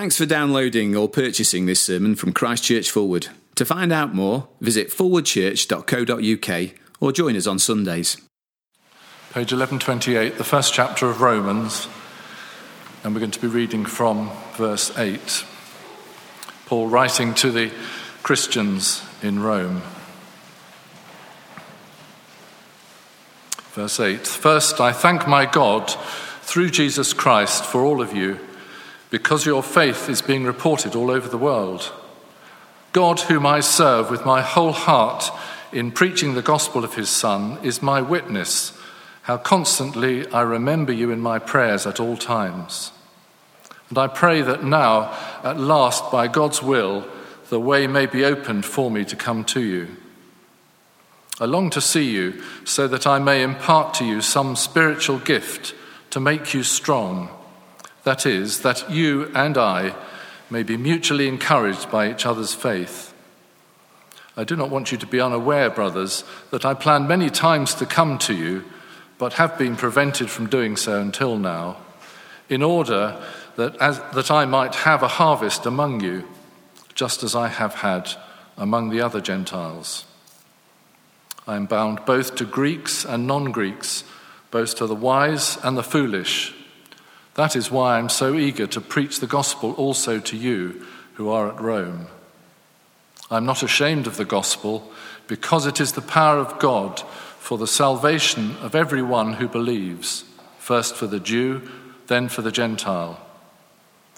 Thanks for downloading or purchasing this sermon from Christchurch Fulwood. To find out more, visit forwardchurch.co.uk or join us on Sundays. Page 1128, the first chapter of Romans, and we're going to be reading from verse 8. Paul writing to the Christians in Rome. Verse 8 First, I thank my God through Jesus Christ for all of you because your faith is being reported all over the world. God, whom I serve with my whole heart in preaching the gospel of his Son, is my witness how constantly I remember you in my prayers at all times. And I pray that now, at last, by God's will, the way may be opened for me to come to you. I long to see you so that I may impart to you some spiritual gift to make you strong that is, that you and I may be mutually encouraged by each other's faith. I do not want you to be unaware, brothers, that I planned many times to come to you, but have been prevented from doing so until now, in order that, as, that I might have a harvest among you, just as I have had among the other Gentiles. I am bound both to Greeks and non Greeks, both to the wise and the foolish. That is why I'm so eager to preach the gospel also to you who are at Rome. I'm not ashamed of the gospel because it is the power of God for the salvation of everyone who believes, first for the Jew, then for the Gentile.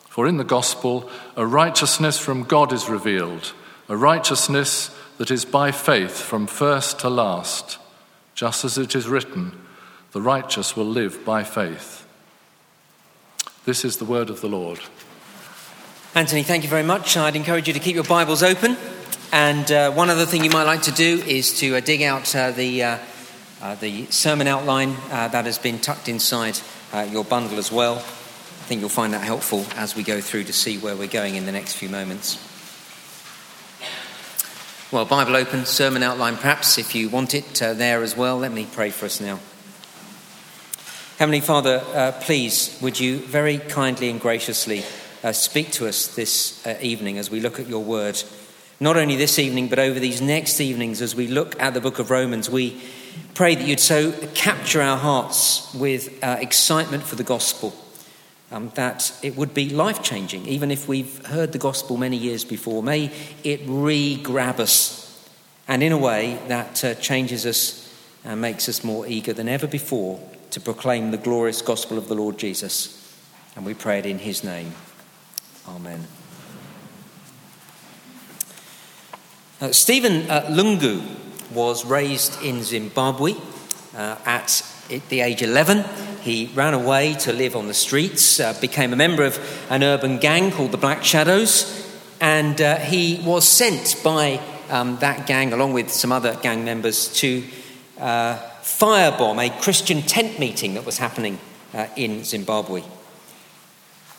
For in the gospel, a righteousness from God is revealed, a righteousness that is by faith from first to last, just as it is written, the righteous will live by faith. This is the word of the Lord. Anthony, thank you very much. I'd encourage you to keep your Bibles open. And uh, one other thing you might like to do is to uh, dig out uh, the, uh, uh, the sermon outline uh, that has been tucked inside your bundle as well. I think you'll find that helpful as we go through to see where we're going in the next few moments. Well, Bible open, sermon outline perhaps, if you want it there as well. Let me pray for us now. Heavenly Father, uh, please, would you very kindly and graciously uh, speak to us this uh, evening as we look at your word? Not only this evening, but over these next evenings as we look at the book of Romans, we pray that you'd so capture our hearts with uh, excitement for the gospel. Um, that it would be life changing, even if we've heard the gospel many years before. May it re grab us, and in a way that uh, changes us and makes us more eager than ever before to proclaim the glorious gospel of the Lord Jesus. And we pray it in his name. Amen. Uh, Stephen uh, Lungu was raised in Zimbabwe uh, at the age 11. He ran away to live on the streets, uh, became a member of an urban gang called the Black Shadows, and uh, he was sent by um, that gang, along with some other gang members, to uh, firebomb a Christian tent meeting that was happening uh, in Zimbabwe.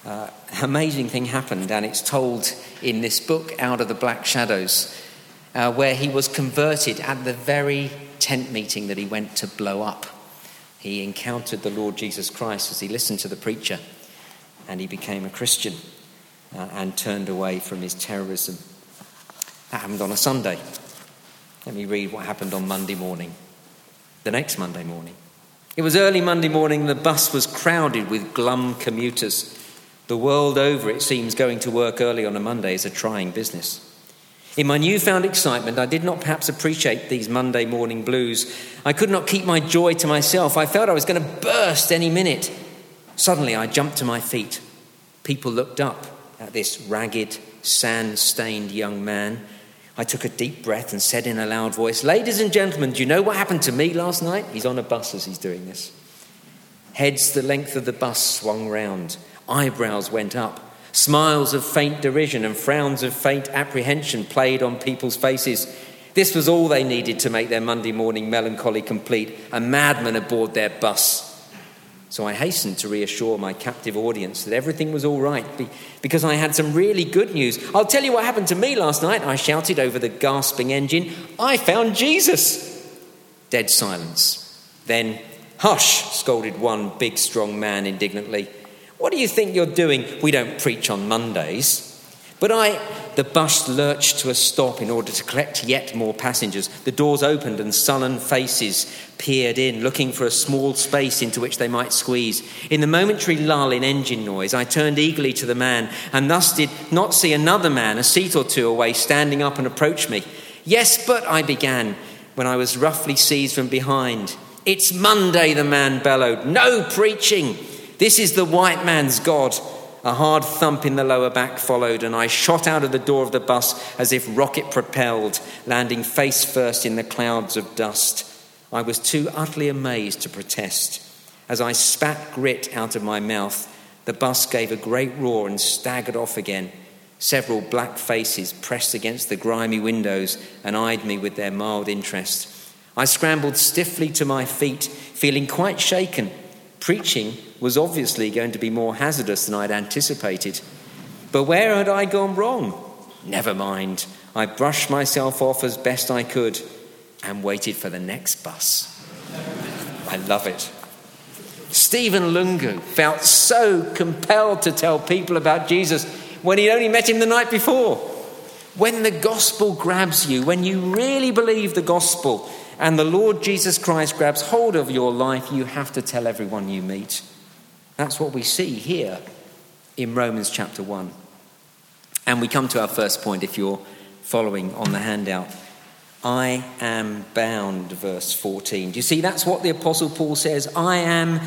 Uh, amazing thing happened, and it's told in this book, Out of the Black Shadows, uh, where he was converted at the very tent meeting that he went to blow up. He encountered the Lord Jesus Christ as he listened to the preacher, and he became a Christian uh, and turned away from his terrorism. That happened on a Sunday. Let me read what happened on Monday morning the next Monday morning. It was early Monday morning, the bus was crowded with glum commuters. The world over, it seems, going to work early on a Monday is a trying business. In my newfound excitement, I did not perhaps appreciate these Monday morning blues. I could not keep my joy to myself. I felt I was going to burst any minute. Suddenly, I jumped to my feet. People looked up at this ragged, sand stained young man I took a deep breath and said in a loud voice, Ladies and gentlemen, do you know what happened to me last night? He's on a bus as he's doing this. Heads the length of the bus swung round, eyebrows went up, smiles of faint derision and frowns of faint apprehension played on people's faces. This was all they needed to make their Monday morning melancholy complete a madman aboard their bus. So I hastened to reassure my captive audience that everything was all right because I had some really good news. I'll tell you what happened to me last night, I shouted over the gasping engine. I found Jesus. Dead silence. Then, hush, scolded one big, strong man indignantly. What do you think you're doing? We don't preach on Mondays. But I, the bus lurched to a stop in order to collect yet more passengers. The doors opened and sullen faces peered in, looking for a small space into which they might squeeze. In the momentary lull in engine noise, I turned eagerly to the man and thus did not see another man a seat or two away standing up and approach me. Yes, but I began when I was roughly seized from behind. It's Monday, the man bellowed. No preaching. This is the white man's God. A hard thump in the lower back followed, and I shot out of the door of the bus as if rocket propelled, landing face first in the clouds of dust. I was too utterly amazed to protest. As I spat grit out of my mouth, the bus gave a great roar and staggered off again. Several black faces pressed against the grimy windows and eyed me with their mild interest. I scrambled stiffly to my feet, feeling quite shaken. Preaching was obviously going to be more hazardous than I'd anticipated. But where had I gone wrong? Never mind. I brushed myself off as best I could and waited for the next bus. I love it. Stephen Lungu felt so compelled to tell people about Jesus when he'd only met him the night before. When the gospel grabs you, when you really believe the gospel, and the Lord Jesus Christ grabs hold of your life, you have to tell everyone you meet. That's what we see here in Romans chapter 1. And we come to our first point if you're following on the handout. I am bound, verse 14. Do you see that's what the Apostle Paul says? I am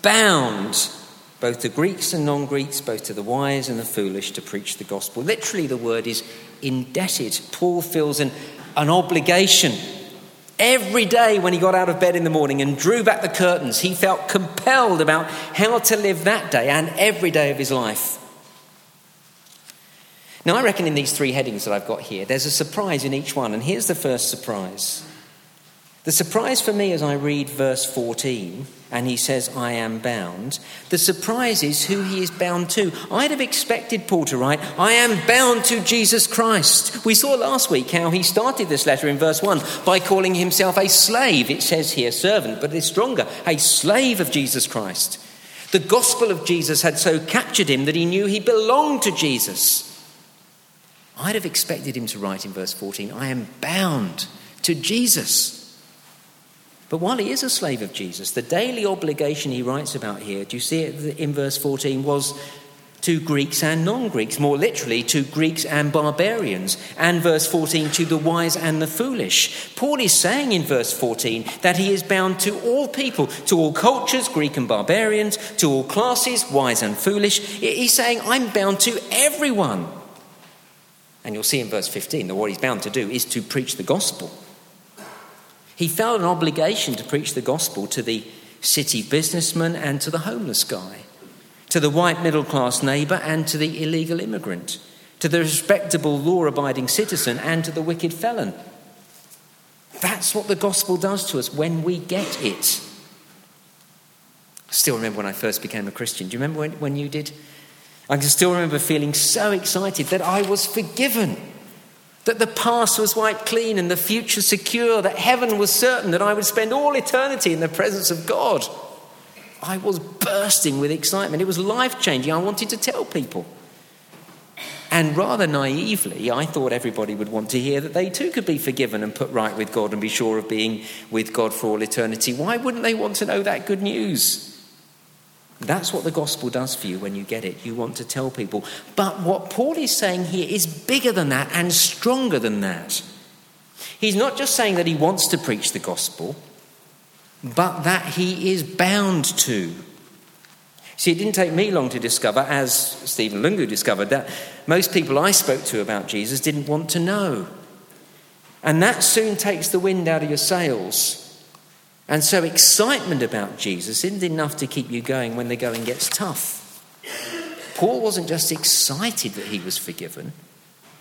bound, both to Greeks and non Greeks, both to the wise and the foolish, to preach the gospel. Literally, the word is indebted. Paul feels an, an obligation Every day when he got out of bed in the morning and drew back the curtains, he felt compelled about how to live that day and every day of his life. Now, I reckon in these three headings that I've got here, there's a surprise in each one, and here's the first surprise. The surprise for me as I read verse 14 and he says, I am bound, the surprise is who he is bound to. I'd have expected Paul to write, I am bound to Jesus Christ. We saw last week how he started this letter in verse 1 by calling himself a slave. It says here servant, but it's stronger, a slave of Jesus Christ. The gospel of Jesus had so captured him that he knew he belonged to Jesus. I'd have expected him to write in verse 14, I am bound to Jesus. But while he is a slave of Jesus, the daily obligation he writes about here, do you see it in verse 14, was to Greeks and non Greeks, more literally to Greeks and barbarians, and verse 14 to the wise and the foolish. Paul is saying in verse 14 that he is bound to all people, to all cultures, Greek and barbarians, to all classes, wise and foolish. He's saying, I'm bound to everyone. And you'll see in verse 15 that what he's bound to do is to preach the gospel. He felt an obligation to preach the gospel to the city businessman and to the homeless guy, to the white middle class neighbour and to the illegal immigrant, to the respectable law abiding citizen and to the wicked felon. That's what the gospel does to us when we get it. I still remember when I first became a Christian. Do you remember when, when you did? I can still remember feeling so excited that I was forgiven that the past was wiped clean and the future secure, that heaven was certain, that I would spend all eternity in the presence of God. I was bursting with excitement. It was life changing. I wanted to tell people. And rather naively, I thought everybody would want to hear that they too could be forgiven and put right with God and be sure of being with God for all eternity. Why wouldn't they want to know that good news? That's what the gospel does for you when you get it. You want to tell people. But what Paul is saying here is bigger than that and stronger than that. He's not just saying that he wants to preach the gospel, but that he is bound to. See, it didn't take me long to discover, as Stephen Lungu discovered, that most people I spoke to about Jesus didn't want to know. And that soon takes the wind out of your sails. And so, excitement about Jesus isn't enough to keep you going when the going gets tough. Paul wasn't just excited that he was forgiven.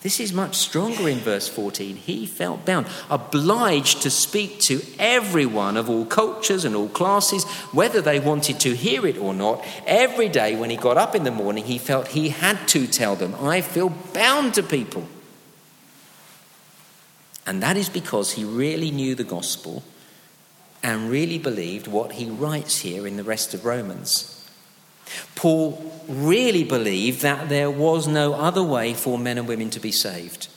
This is much stronger in verse 14. He felt bound, obliged to speak to everyone of all cultures and all classes, whether they wanted to hear it or not. Every day when he got up in the morning, he felt he had to tell them, I feel bound to people. And that is because he really knew the gospel and really believed what he writes here in the rest of Romans. Paul really believed that there was no other way for men and women to be saved.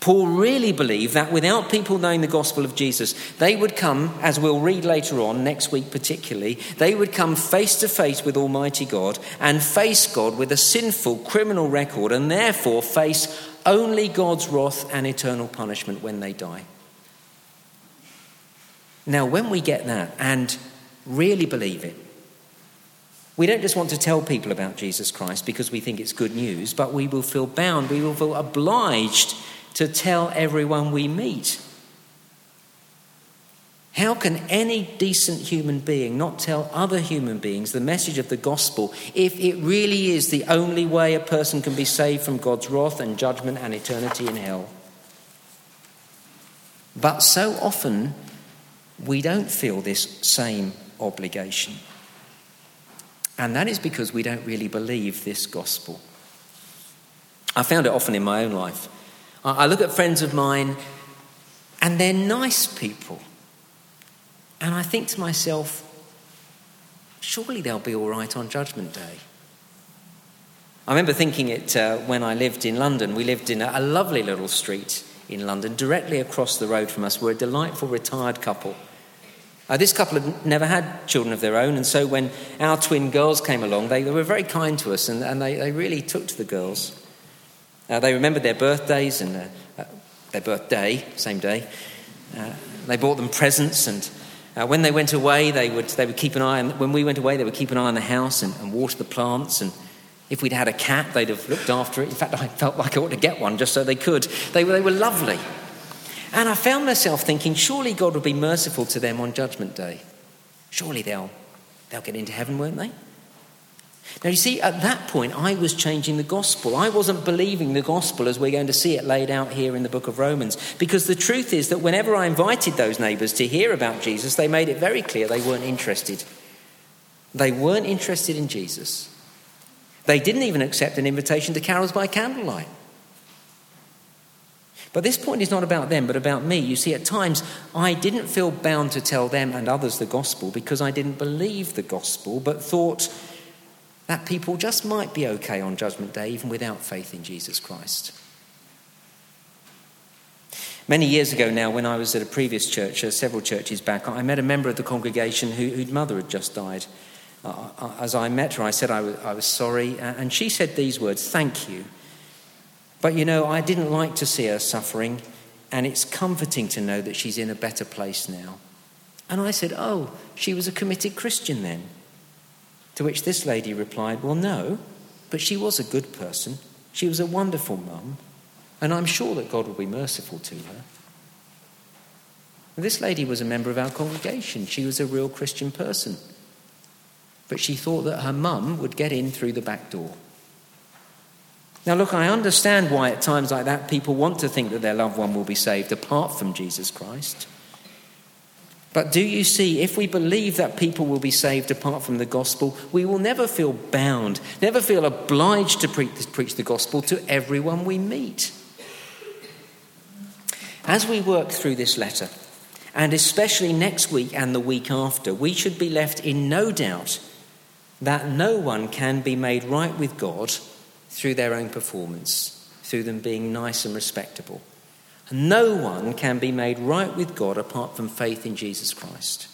Paul really believed that without people knowing the gospel of Jesus, they would come, as we'll read later on, next week particularly, they would come face to face with Almighty God and face God with a sinful criminal record and therefore face only God's wrath and eternal punishment when they die. Now, when we get that and really believe it, we don't just want to tell people about Jesus Christ because we think it's good news, but we will feel bound, we will feel obliged to tell everyone we meet. How can any decent human being not tell other human beings the message of the gospel if it really is the only way a person can be saved from God's wrath and judgment and eternity in hell? But so often we don't feel this same obligation. And that is because we don't really believe this gospel. I found it often in my own life. I look at friends of mine, and they're nice people. And I think to myself, surely they'll be all right on Judgment Day. I remember thinking it uh, when I lived in London. We lived in a, a lovely little street in London. Directly across the road from us were a delightful retired couple. Uh, this couple had never had children of their own, and so when our twin girls came along, they, they were very kind to us and, and they, they really took to the girls. Uh, they remembered their birthdays and uh, uh, their birthday, same day. Uh, they bought them presents, and uh, when they went away, they would, they would keep an eye on, when we went away, they would keep an eye on the house and, and water the plants. And if we'd had a cat, they'd have looked after it. In fact, I felt like I ought to get one just so they could. They they were lovely. And I found myself thinking, surely God will be merciful to them on Judgment Day. Surely they'll, they'll get into heaven, won't they? Now, you see, at that point, I was changing the gospel. I wasn't believing the gospel as we're going to see it laid out here in the book of Romans. Because the truth is that whenever I invited those neighbours to hear about Jesus, they made it very clear they weren't interested. They weren't interested in Jesus. They didn't even accept an invitation to carols by candlelight. But this point is not about them, but about me. You see, at times I didn't feel bound to tell them and others the gospel because I didn't believe the gospel, but thought that people just might be okay on Judgment Day even without faith in Jesus Christ. Many years ago now, when I was at a previous church, uh, several churches back, I met a member of the congregation who, whose mother had just died. Uh, uh as I met her, I said I was, I was sorry, and she said these words Thank you. But you know, I didn't like to see her suffering, and it's comforting to know that she's in a better place now. And I said, Oh, she was a committed Christian then. To which this lady replied, Well, no, but she was a good person. She was a wonderful mum, and I'm sure that God will be merciful to her. this lady was a member of our congregation. She was a real Christian person. But she thought that her mum would get in through the back door. Now, look, I understand why at times like that people want to think that their loved one will be saved apart from Jesus Christ. But do you see, if we believe that people will be saved apart from the gospel, we will never feel bound, never feel obliged to preach the gospel to everyone we meet. As we work through this letter, and especially next week and the week after, we should be left in no doubt that no one can be made right with God through their own performance, through them being nice and respectable. No one can be made right with God apart from faith in Jesus Christ.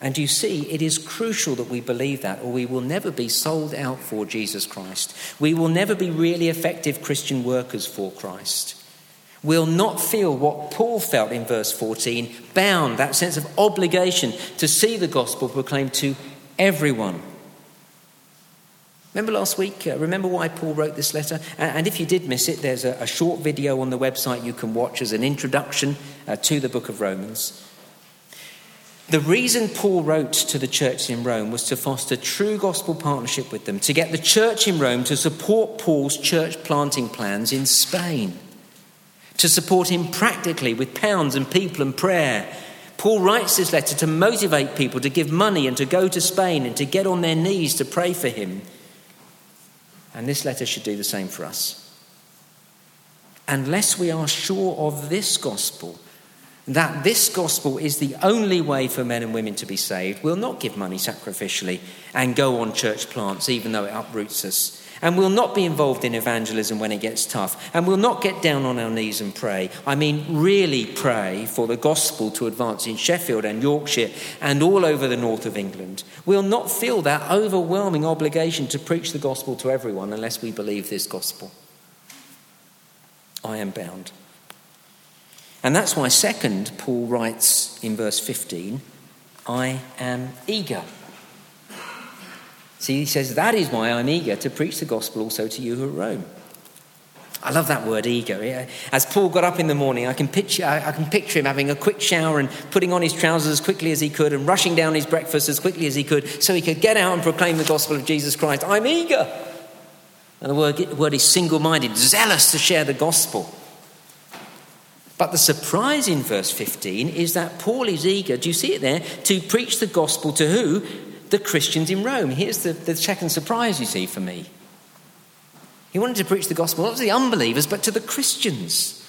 And you see, it is crucial that we believe that, or we will never be sold out for Jesus Christ. We will never be really effective Christian workers for Christ. We'll not feel what Paul felt in verse 14 bound, that sense of obligation to see the gospel proclaimed to everyone. Remember last week? Uh, remember why Paul wrote this letter? And, and if you did miss it, there's a, a, short video on the website you can watch as an introduction uh, to the book of Romans. The reason Paul wrote to the church in Rome was to foster true gospel partnership with them, to get the church in Rome to support Paul's church planting plans in Spain, to support him practically with pounds and people and prayer. Paul writes this letter to motivate people to give money and to go to Spain and to get on their knees to pray for him. And this letter should do the same for us. Unless we are sure of this gospel, that this gospel is the only way for men and women to be saved, we'll not give money sacrificially and go on church plants, even though it uproots us. And we'll not be involved in evangelism when it gets tough. And we'll not get down on our knees and pray. I mean, really pray for the gospel to advance in Sheffield and Yorkshire and all over the north of England. We'll not feel that overwhelming obligation to preach the gospel to everyone unless we believe this gospel. I am bound. And that's why, second, Paul writes in verse 15, I am eager. See, he says, That is why I'm eager to preach the gospel also to you who are Rome. I love that word eager. Uh, as Paul got up in the morning, I can, picture, I can picture him having a quick shower and putting on his trousers as quickly as he could and rushing down his breakfast as quickly as he could so he could get out and proclaim the gospel of Jesus Christ. I'm eager. And the word, word is single minded, zealous to share the gospel. But the surprise in verse 15 is that Paul is eager, do you see it there, to preach the gospel to who? The Christians in Rome. Here's the, the second surprise you see for me. He wanted to preach the gospel not to the unbelievers, but to the Christians.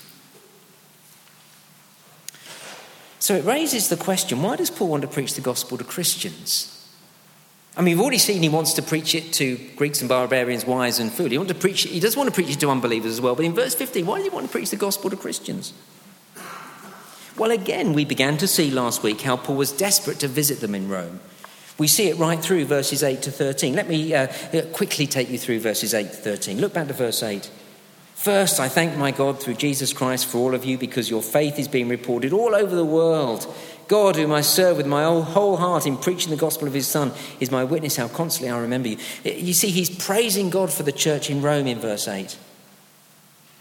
So it raises the question why does Paul want to preach the gospel to Christians? I mean, we've already seen he wants to preach it to Greeks and barbarians, wise and foolish. He, want to preach he does want to preach it to unbelievers as well. But in verse 15, why does he want to preach the gospel to Christians? Well, again, we began to see last week how Paul was desperate to visit them in Rome. We see it right through verses 8 to 13. Let me uh, uh quickly take you through verses 8 to 13. Look back to verse 8. First, I thank my God through Jesus Christ for all of you because your faith is being reported all over the world. God, whom I serve with my whole heart in preaching the gospel of his Son, is my witness how constantly I remember you. You see, he's praising God for the church in Rome in verse 8.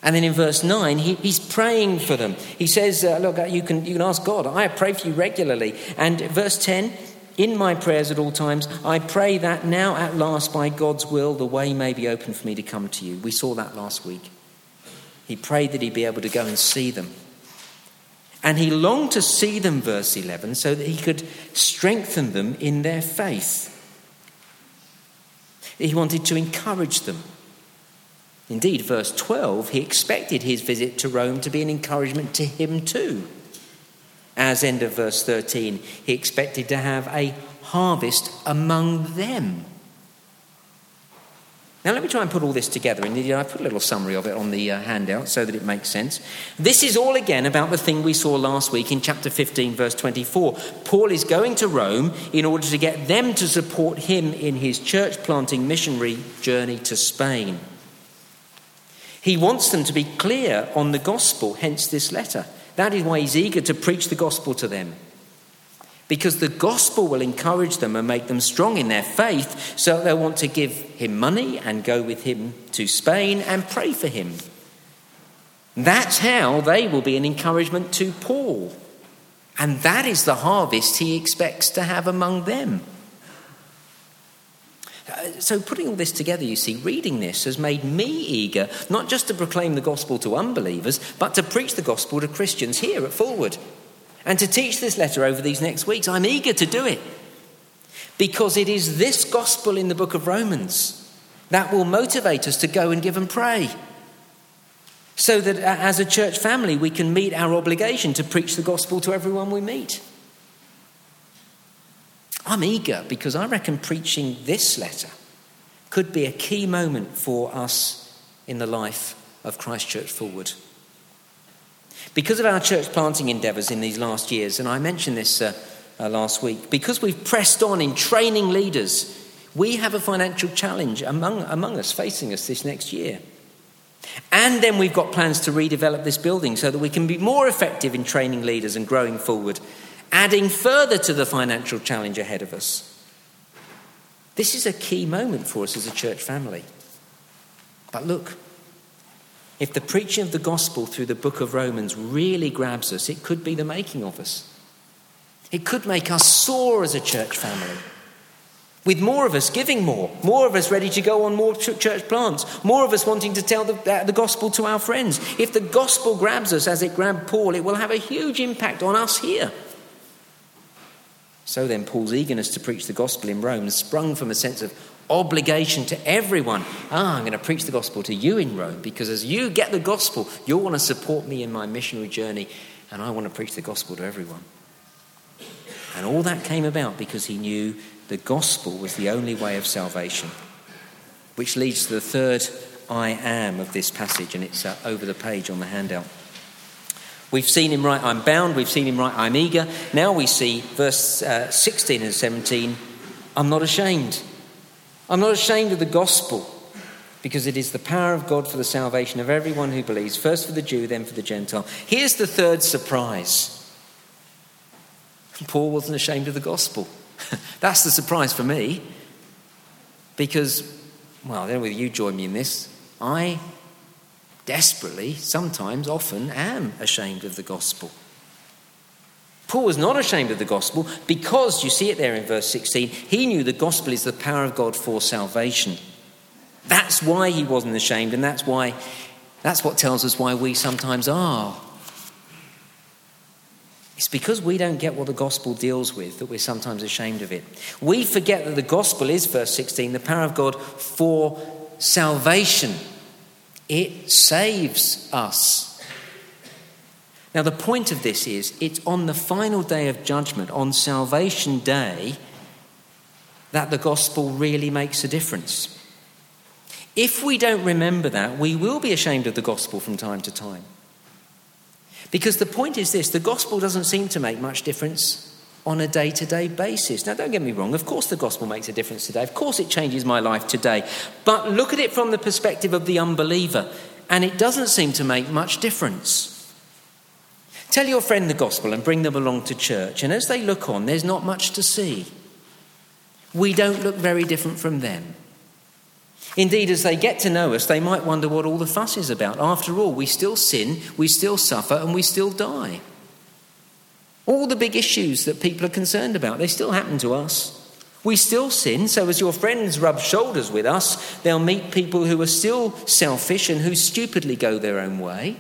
And then in verse 9, he, he's praying for them. He says, uh, Look, you can, you can ask God, I pray for you regularly. And verse 10, in my prayers at all times, I pray that now at last, by God's will, the way may be open for me to come to you. We saw that last week. He prayed that he'd be able to go and see them. And he longed to see them, verse 11, so that he could strengthen them in their faith. He wanted to encourage them. Indeed, verse 12, he expected his visit to Rome to be an encouragement to him too. As end of verse 13, he expected to have a harvest among them. Now, let me try and put all this together. And I put a little summary of it on the uh, handout so that it makes sense. This is all again about the thing we saw last week in chapter 15, verse 24. Paul is going to Rome in order to get them to support him in his church planting missionary journey to Spain. He wants them to be clear on the gospel, hence this letter. That is why he's eager to preach the gospel to them. Because the gospel will encourage them and make them strong in their faith, so they'll want to give him money and go with him to Spain and pray for him. That's how they will be an encouragement to Paul. And that is the harvest he expects to have among them. So, putting all this together, you see, reading this has made me eager not just to proclaim the gospel to unbelievers, but to preach the gospel to Christians here at Fulwood. And to teach this letter over these next weeks. I'm eager to do it because it is this gospel in the book of Romans that will motivate us to go and give and pray. So that uh, as a church family, we can meet our obligation to preach the gospel to everyone we meet. I'm eager because I reckon preaching this letter could be a key moment for us in the life of Christchurch Fulwood. Because of our church planting endeavours in these last years, and I mentioned this uh, uh, last week, because we've pressed on in training leaders, we have a financial challenge among, among us facing us this next year. And then we've got plans to redevelop this building so that we can be more effective in training leaders and growing forward adding further to the financial challenge ahead of us. This is a key moment for us as a church family. But look, if the preaching of the gospel through the book of Romans really grabs us, it could be the making of us. It could make us soar as a church family. With more of us giving more, more of us ready to go on more church plants, more of us wanting to tell the, the gospel to our friends. If the gospel grabs us as it grabbed Paul, it will have a huge impact on us here. So then, Paul's eagerness to preach the gospel in Rome sprung from a sense of obligation to everyone. Ah, I'm going to preach the gospel to you in Rome because as you get the gospel, you'll want to support me in my missionary journey and I want to preach the gospel to everyone. And all that came about because he knew the gospel was the only way of salvation. Which leads to the third I am of this passage, and it's uh, over the page on the handout. We've seen him write, I'm bound. We've seen him write, I'm eager. Now we see verse uh, 16 and 17, I'm not ashamed. I'm not ashamed of the gospel because it is the power of God for the salvation of everyone who believes, first for the Jew, then for the Gentile. Here's the third surprise Paul wasn't ashamed of the gospel. That's the surprise for me because, well, I don't know whether you join me in this. I desperately, sometimes, often am ashamed of the gospel. Paul was not ashamed of the gospel because, you see it there in verse 16, he knew the gospel is the power of God for salvation. That's why he wasn't ashamed, and that's why that's what tells us why we sometimes are. It's because we don't get what the gospel deals with that we're sometimes ashamed of it. We forget that the gospel is, verse 16, the power of God for salvation. It saves us. Now, the point of this is it's on the final day of judgment, on Salvation Day, that the gospel really makes a difference. If we don't remember that, we will be ashamed of the gospel from time to time. Because the point is this the gospel doesn't seem to make much difference on a day to day basis. Now, don't get me wrong, of course, the gospel makes a difference today. Of course, it changes my life today. But look at it from the perspective of the unbeliever, and it doesn't seem to make much difference. Tell your friend the gospel and bring them along to church, and as they look on, there's not much to see. We don't look very different from them. Indeed, as they get to know us, they might wonder what all the fuss is about. After all, we still sin, we still suffer, and we still die. All the big issues that people are concerned about, they still happen to us. We still sin, so as your friends rub shoulders with us, they'll meet people who are still selfish and who stupidly go their own way.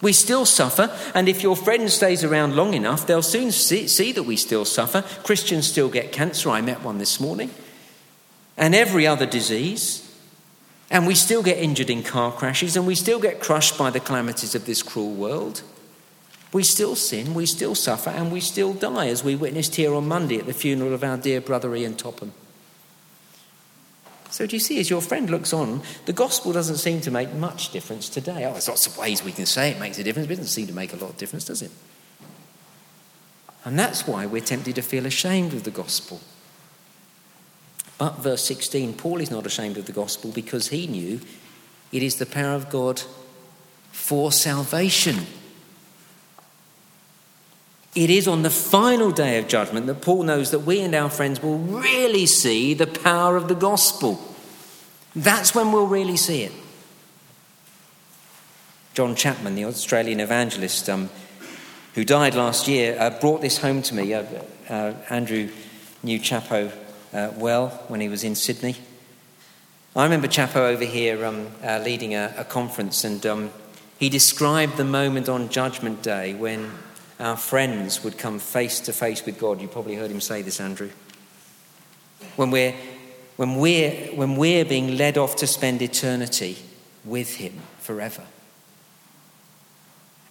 We still suffer, and if your friend stays around long enough, they'll soon see, see, that we still suffer. Christians still get cancer. I met one this morning and every other disease. And we still get injured in car crashes and we still get crushed by the calamities of this cruel world. We still sin, we still suffer, and we still die, as we witnessed here on Monday at the funeral of our dear brother Ian Topham. So, do you see, as your friend looks on, the gospel doesn't seem to make much difference today. Oh, there's lots of ways we can say it makes a difference, but it doesn't seem to make a lot of difference, does it? And that's why we're tempted to feel ashamed of the gospel. But, verse 16, Paul is not ashamed of the gospel because he knew it is the power of God for salvation. It is on the final day of judgment that Paul knows that we and our friends will really see the power of the gospel. That's when we'll really see it. John Chapman, the Australian evangelist um, who died last year, uh, brought this home to me. Uh, uh, Andrew knew Chapo uh, well when he was in Sydney. I remember Chapo over here um, uh, leading a, a, conference, and um, he described the moment on Judgment Day when our friends would come face to face with God. You probably heard him say this, Andrew. When we're, when we're, when we're being led off to spend eternity with Him forever.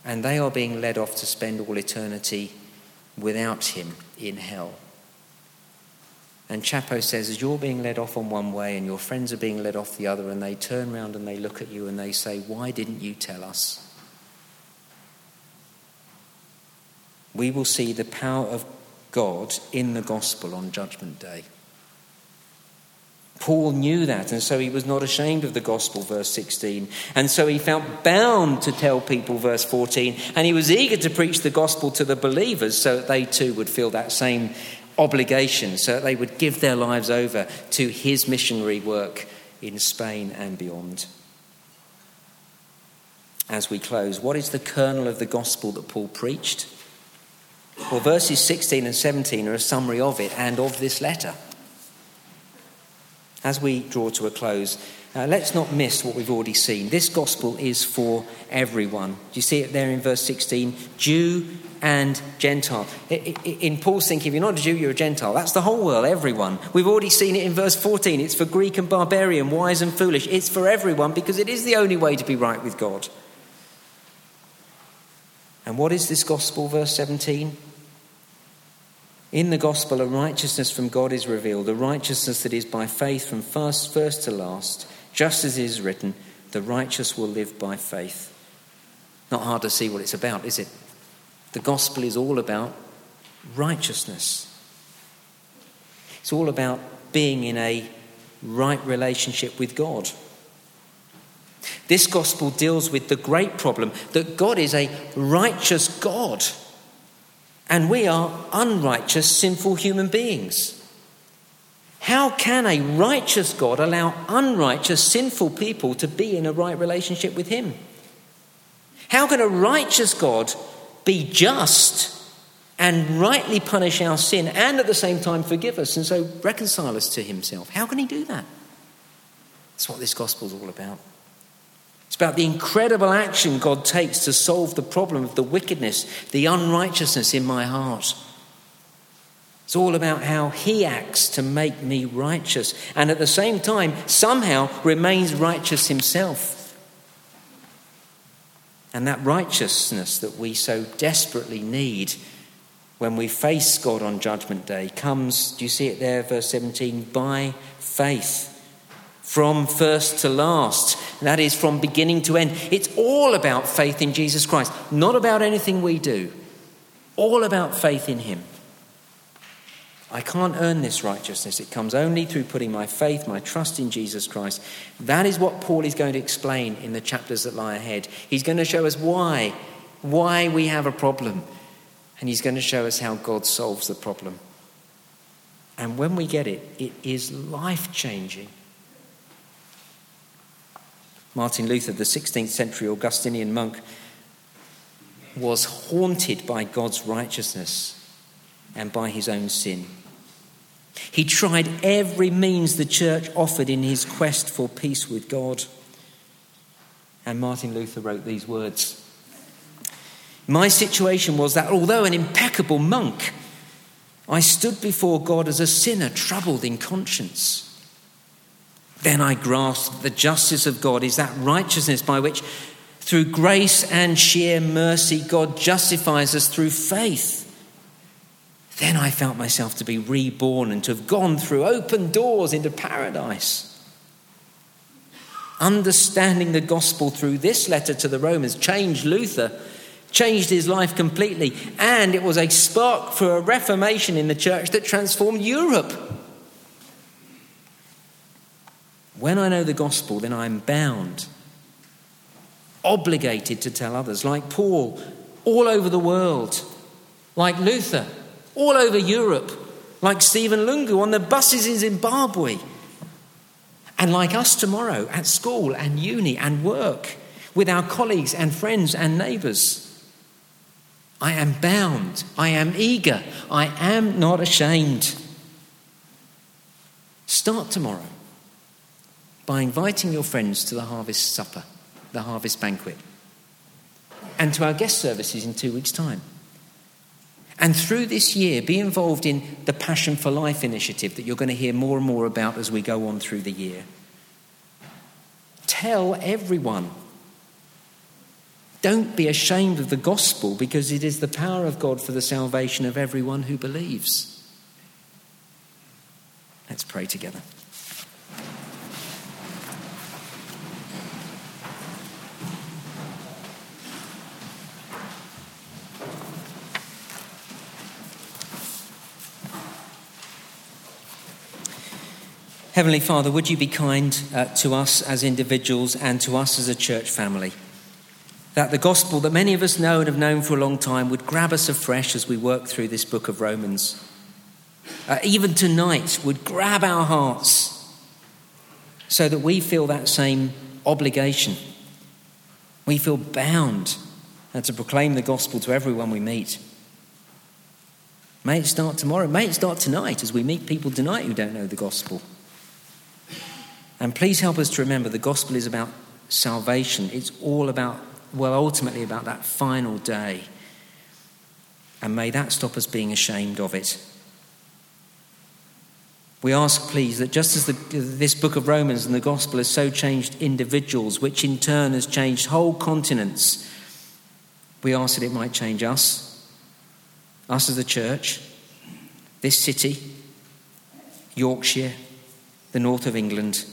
And they are being led off to spend all eternity without Him in hell. And Chapo says, as you're being led off on one way and your friends are being led off the other, and they turn around and they look at you and they say, Why didn't you tell us? We will see the power of God in the gospel on Judgment Day. Paul knew that, and so he was not ashamed of the gospel, verse 16. And so he felt bound to tell people, verse 14, and he was eager to preach the gospel to the believers so that they too would feel that same obligation so that they would give their lives over to his missionary work in Spain and beyond. As we close, what is the kernel of the gospel that Paul preached? Well, verses 16 and 17 are a summary of it and of this letter. As we draw to a close, uh, let's not miss what we've already seen. This gospel is for everyone. Do you see it there in verse 16? Jew and Gentile. In Paul's thinking, if you're not a Jew, you're a Gentile. That's the whole world, everyone. We've already seen it in verse 14. It's for Greek and barbarian, wise and foolish. It's for everyone because it is the only way to be right with God. And what is this gospel, verse 17? In the gospel, a righteousness from God is revealed, a righteousness that is by faith from first, first to last, just as it is written, the righteous will live by faith. Not hard to see what it's about, is it? The gospel is all about righteousness. It's all about being in a right relationship with God. This gospel deals with the great problem that God is a righteous God and we are unrighteous, sinful human beings. How can a righteous God allow unrighteous, sinful people to be in a right relationship with Him? How can a righteous God be just and rightly punish our sin and at the same time forgive us and so reconcile us to Himself? How can He do that? That's what this gospel is all about. It's about the incredible action God takes to solve the problem of the wickedness, the unrighteousness in my heart. It's all about how He acts to make me righteous and at the same time somehow remains righteous Himself. And that righteousness that we so desperately need when we face God on Judgment Day comes, do you see it there, verse 17, by faith from first to last. That is from beginning to end. It's all about faith in Jesus Christ, not about anything we do. All about faith in Him. I can't earn this righteousness. It comes only through putting my faith, my trust in Jesus Christ. That is what Paul is going to explain in the chapters that lie ahead. He's going to show us why, why we have a problem. And he's going to show us how God solves the problem. And when we get it, it is life changing. Martin Luther, the 16th century Augustinian monk, was haunted by God's righteousness and by his own sin. He tried every means the church offered in his quest for peace with God. And Martin Luther wrote these words My situation was that although an impeccable monk, I stood before God as a sinner troubled in conscience. Then I grasped the justice of God is that righteousness by which, through grace and sheer mercy, God justifies us through faith. Then I felt myself to be reborn and to have gone through open doors into paradise. Understanding the gospel through this letter to the Romans changed Luther, changed his life completely, and it was a spark for a reformation in the church that transformed Europe. When I know the gospel, then I'm bound, obligated to tell others, like Paul, all over the world, like Luther, all over Europe, like Stephen Lungu on the buses in Zimbabwe, and like us tomorrow at school and uni and work, with our colleagues and friends and neighbours. I am bound, I am eager, I am not ashamed. Start tomorrow by inviting your friends to the harvest supper, the harvest banquet, and to our guest services in two weeks' time. And through this year, be involved in the Passion for Life initiative that you're going to hear more and more about as we go on through the year. Tell everyone. Don't be ashamed of the gospel because it is the power of God for the salvation of everyone who believes. Let's pray together. Heavenly Father, would you be kind uh, to us as individuals and to us as a church family? That the gospel that many of us know and have known for a long time would grab us afresh as we work through this book of Romans. Uh, even tonight, would grab our hearts so that we feel that same obligation. We feel bound uh, to proclaim the gospel to everyone we meet. May it start tomorrow. May it start tonight as we meet people tonight who don't know the gospel. And please help us to remember the gospel is about salvation. It's all about, well, ultimately about that final day. And may that stop us being ashamed of it. We ask, please, that just as the, this book of Romans and the gospel has so changed individuals, which in turn has changed whole continents, We ask that it might change us, us as a church, this city, Yorkshire, the north of England,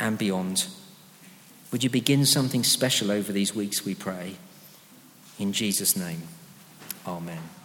and beyond. Would you begin something special over these weeks, we pray? In Jesus' name, amen.